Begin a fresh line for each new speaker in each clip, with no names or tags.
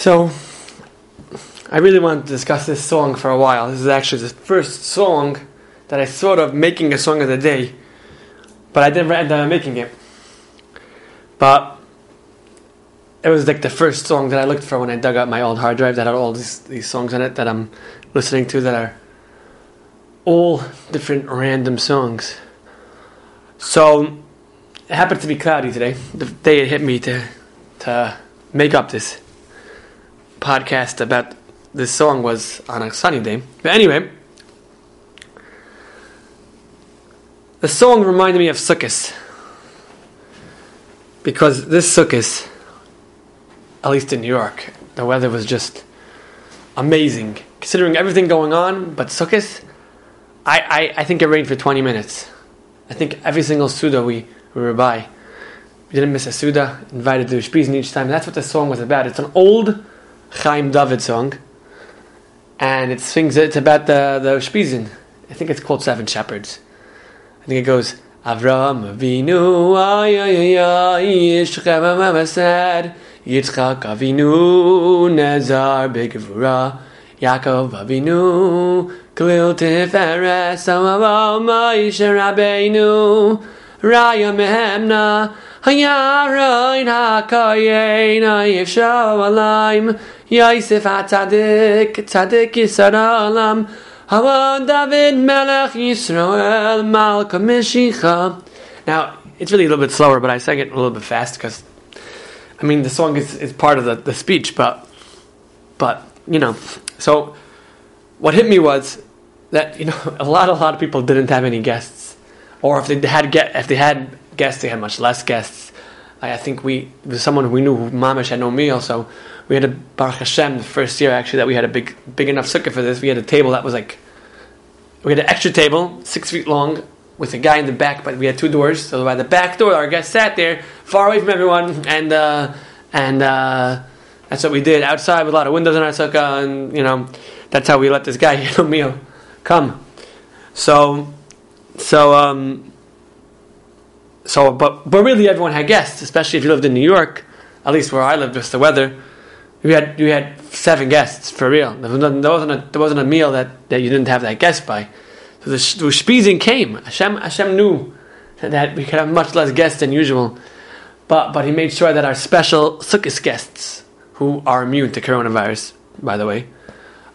So, I really wanted to discuss this song for a while. This is actually the first song that I thought of making a song of the day, but I didn't end up making it. But it was like the first song that I looked for when I dug up my old hard drive that had all these, these songs in it that I'm listening to that are all different random songs. So it happened to be cloudy today. The day it hit me to to make up this podcast about this song was on a sunny day. But anyway, the song reminded me of Sukkot because this Sukkot, at least in New York, the weather was just amazing. Considering everything going on, but Sukkot, I, I, I think it rained for 20 minutes. I think every single Seudah we, we were by, we didn't miss a Seudah, invited to Ushpizin each time. That's what the song was about. It's an old Chaim Dovid song, and it sings. It's about the the Ushpizin. I think it's called Seven Shepherds. I think it goes Avram Avinu Yishchem Amamasad Yitzchak Avinu Nezar Begavura Yaakov Avinu Kalil Tiferes Amavam Moshe Rabbeinu Raya Mehemna Hayarein Hakayein Yishav Alaim Yosef HaTzadik Tzadik Yisar Olam Hawa David Melech Yisrael Malka Mishicha Now, it's really a little bit slower, but I sang it a little bit fast because, I mean, the song is, is part of the, the speech, but, but, you know, so what hit me was that, you know, a lot, a lot of people didn't have any guests. Or if they had get, if they had guests, they had much less guests. I, I think we, someone we knew Mamish had no meal, so we had a Baruch Hashem the first year actually that we had a big big enough sukkah for this. We had a table that was like we had an extra table, six feet long, with a guy in the back, but we had two doors. So by the back door, our guest sat there, far away from everyone, and uh, and uh, that's what we did outside with a lot of windows in our sukkah, and you know that's how we let this guy you know meal come. So so um so but but really everyone had guests, especially if you lived in New York, at least where I lived, just the weather. We had we had seven guests for real. There, was not, there wasn't a there wasn't a meal that, that you didn't have that guest by. So the, the came. Hashem Hashem knew that, that we could have much less guests than usual, but but he made sure that our special Sukkot guests, who are immune to coronavirus, by the way,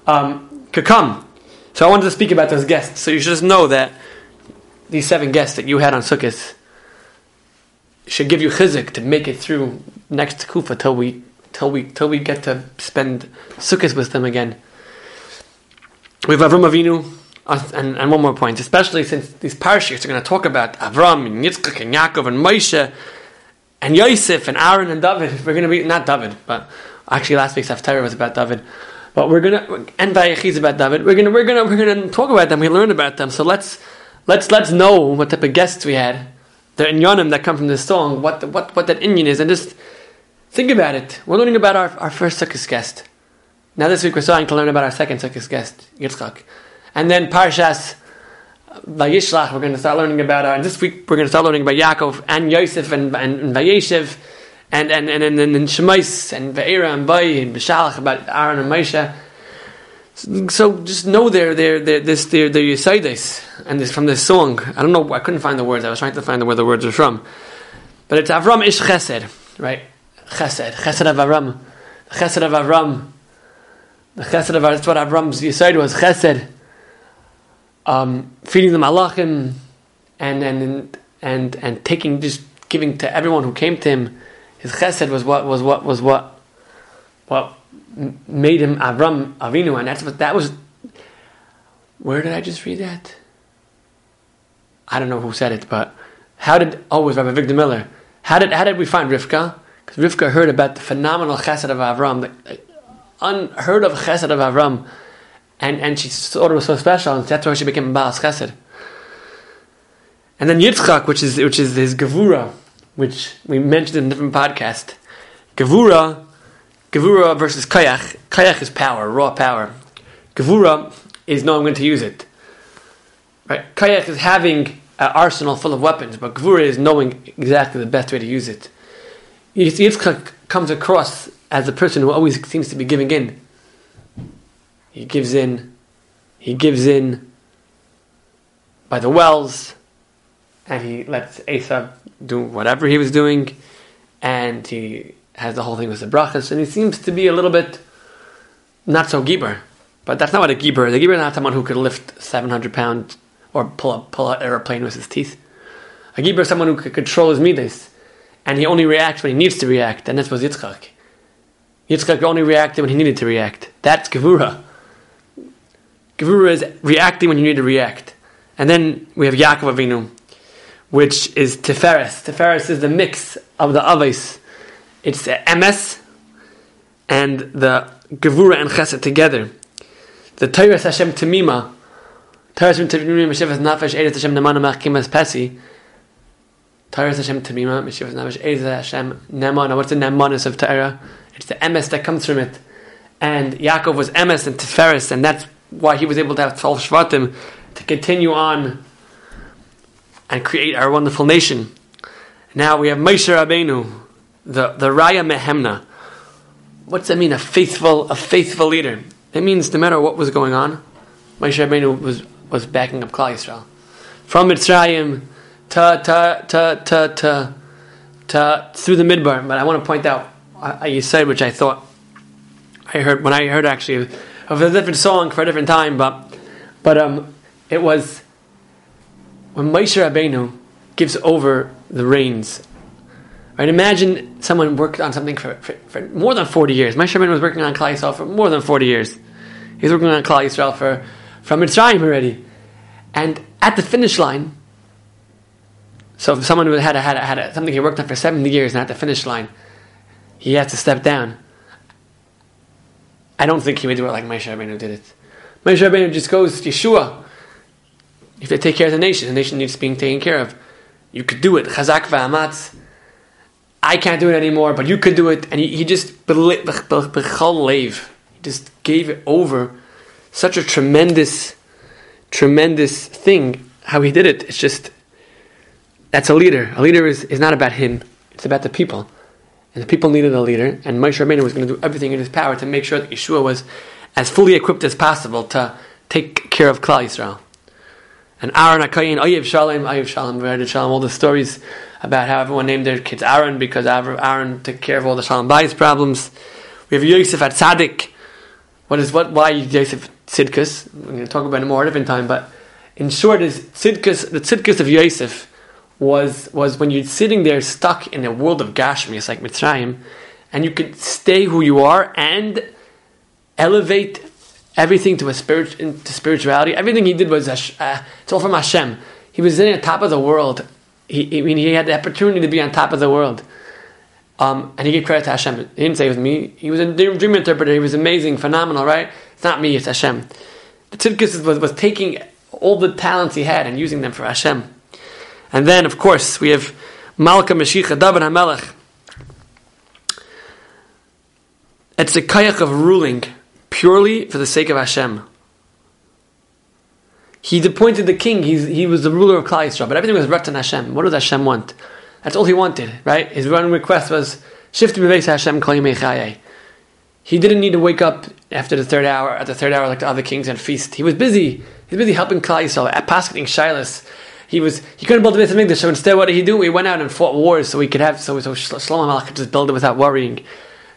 um, could come. So I wanted to speak about those guests. So you should just know that these seven guests that you had on Sukkot should give you chizuk to make it through next kufa till we till we till we get to spend Sukkot with them again. We have Avram Avinu, uh, and, and one more point, especially since these parashas are going to talk about Avram and Yitzchak and Yaakov and Moshe and Yosef and Aaron and David. We're going to be not David, but actually last week's Haftarah was about David. But we're gonna and Vayechi's about David. We're gonna we're gonna we're gonna talk about them. We learn about them. So let's let's let's know what type of guests we had. The inyanim that come from this song. What the, what what that inyan is, and just think about it. We're learning about our our first Sukkot guest. Now this week we're starting to learn about our second Sukkot guest, Yitzchak, and then Parshas Vayishlach. We're going to start learning about our. And this week we're going to start learning about Yaakov and Yosef and and, and Vayeshev. And and and and, and, and Shemos and Ve'era and Bay and Beshalach about Aaron and Moshe. So just know their their their this their their Yisaides and this from this song. I don't know. I couldn't find the words. I was trying to find where the words are from, but it's Avram Ish Chesed, right? Chesed, Chesed of Avram, Chesed of Avram, the Chesed of Avram. that's what Avram's Yesod was Chesed, um, feeding the Malachim, and and and and taking just giving to everyone who came to him. His Chesed was what was what was what what made him Avram Avinu, and that's what that was. Where did I just read that? I don't know who said it, but how did oh was Rabbi Victor Miller? How did how did we find Rivka? Because Rivka heard about the phenomenal Chesed of Avram, the unheard of Chesed of Avram, and and she thought it was so special, and that's why she became Baal Chesed. And then Yitzchak, which is which is his Gevura, which we mentioned in a different podcast. Gevura Gevura versus Kayach. Kayach is power, raw power. Gevura is knowing when to use it. Right? Kayach is having an arsenal full of weapons, but Gevura is knowing exactly the best way to use it. Yitzchak comes across as a person who always seems to be giving in. He gives in, he gives in by the wells, and he lets Esav do whatever he was doing, and he has the whole thing with the brachas, and he seems to be a little bit not so giber. But that's not what a giber is. A giber is not someone who could lift 700 pounds or pull a, pull an airplane with his teeth. A giber is someone who could control his midas, and he only reacts when he needs to react, and this was Yitzchak. Yitzchak only reacted when he needed to react. That's Gevura. Gevura is reacting when you need to react. And then we have Yaakov Avinu, which is Tiferes. Tiferes is the mix of the Avos. It's the Emes and the Gevura and Chesed together. The Torah Hashem Tamima, Torah Hashem Tamima, Meshivas Nafesh, Eretz Hashem Nemana Machkimas Pesi, Torah Hashem Tamima, Meshivas Nafesh, Eretz Hashem Nemana. What's the Nemanis of Torah? It's the Emes that comes from it. And Yaakov was Emes and Tiferes, and that's why he was able to have 12 Shvatim to continue on and create our wonderful nation. Now we have Moshe Rabbeinu, the, the Raya Mehemna. What's that mean? A faithful, a faithful leader. It means no matter what was going on, Moshe Rabbeinu was, was backing up Klal Yisrael. From Mitzrayim to, through the Midbar. But I want to point out you said, which I thought I heard when I heard actually of a different song for a different time, but but um, it was when Moshe Rabbeinu gives over the reins. Right? Imagine someone worked on something for, for, for more than forty years. Moshe Rabbeinu was working on Klal Yisrael for more than forty years. He's working on Klal Yisrael for from Mitzrayim already, and at the finish line. So if someone who had a, had a, had a, something he worked on for seventy years and at the finish line he has to step down. I don't think he would do it like Moshe Rabbeinu did it. Moshe Rabbeinu just goes, Yehoshua, if they take care of the nation, the nation needs being taken care of. You could do it. Chazak v'amatz. I can't do it anymore, but you could do it. And he, he just, he just gave it over. Such a tremendous, tremendous thing, how he did it. It's just, that's a leader. A leader is, is not about him, it's about the people and the people needed a leader, and Moshe Rabbeinu was going to do everything in his power to make sure that Yehoshua was as fully equipped as possible to take care of Klal Yisrael. And Aaron HaKohen, Ayiv Shalom, Ayiv Shalom, Vered Shalom, all the stories about how everyone named their kids Aaron because Aaron took care of all the Shalom Bayis problems. We have Yosef at Tzaddik. What is what? Why Yosef Tzidkus? We're going to talk about it more at a different time, but in short, is Tzidkus the Tzidkus of Yosef was was when you're sitting there stuck in a world of Gashmi, it's like Mitzrayim, and you could stay who you are and elevate everything to a spirit to spirituality. Everything he did was uh, it's all from Hashem. He was sitting on top of the world. He, I mean, he had the opportunity to be on top of the world. Um, and he gave credit to Hashem. He didn't say it was me. He was a dream interpreter. He was amazing, phenomenal, right? It's not me, it's Hashem. The Tzidkus was, was taking all the talents he had and using them for Hashem. And then, of course, we have Malka Mashiach David HaMelech. It's a kayak of ruling purely for the sake of Hashem. He appointed the king. He's, he was the ruler of Klal Yisrael, but everything was Ratzon Hashem. What does Hashem want? That's all he wanted, right? His one request was shift beveis Hashem kol He didn't need to wake up after the third hour, at the third hour, like the other kings and feast. He was busy. He was busy helping Klal Yisrael, at Paschating Shilas, he was he couldn't build a Beit Hamikdash, so instead, what did he do? He went out and fought wars so he could have so so Shlomo Malach could just build it without worrying.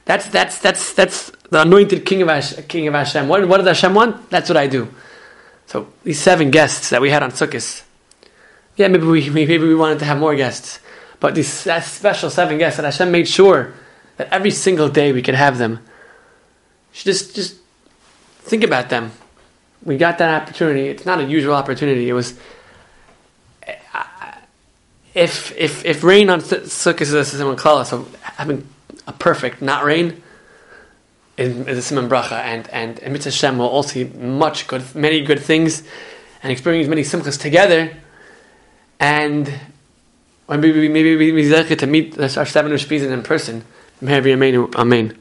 That's that's that's that's the anointed king of Hash, king of Hashem. What, what does Hashem want? That's what I do. So these seven guests that we had on Sukkot, yeah, maybe we maybe we wanted to have more guests, but these special seven guests that Hashem made sure that every single day we could have them. Just just think about them. We got that opportunity. It's not a usual opportunity. It was if if if rain on Sukkot is a siman so having a perfect not rain is a siman bracha, and and and mitzvah Hashem will also see much good, many good things, and experience many simchas together, and maybe maybe we maybe we to meet our seven Ushpizin in person. May Amen.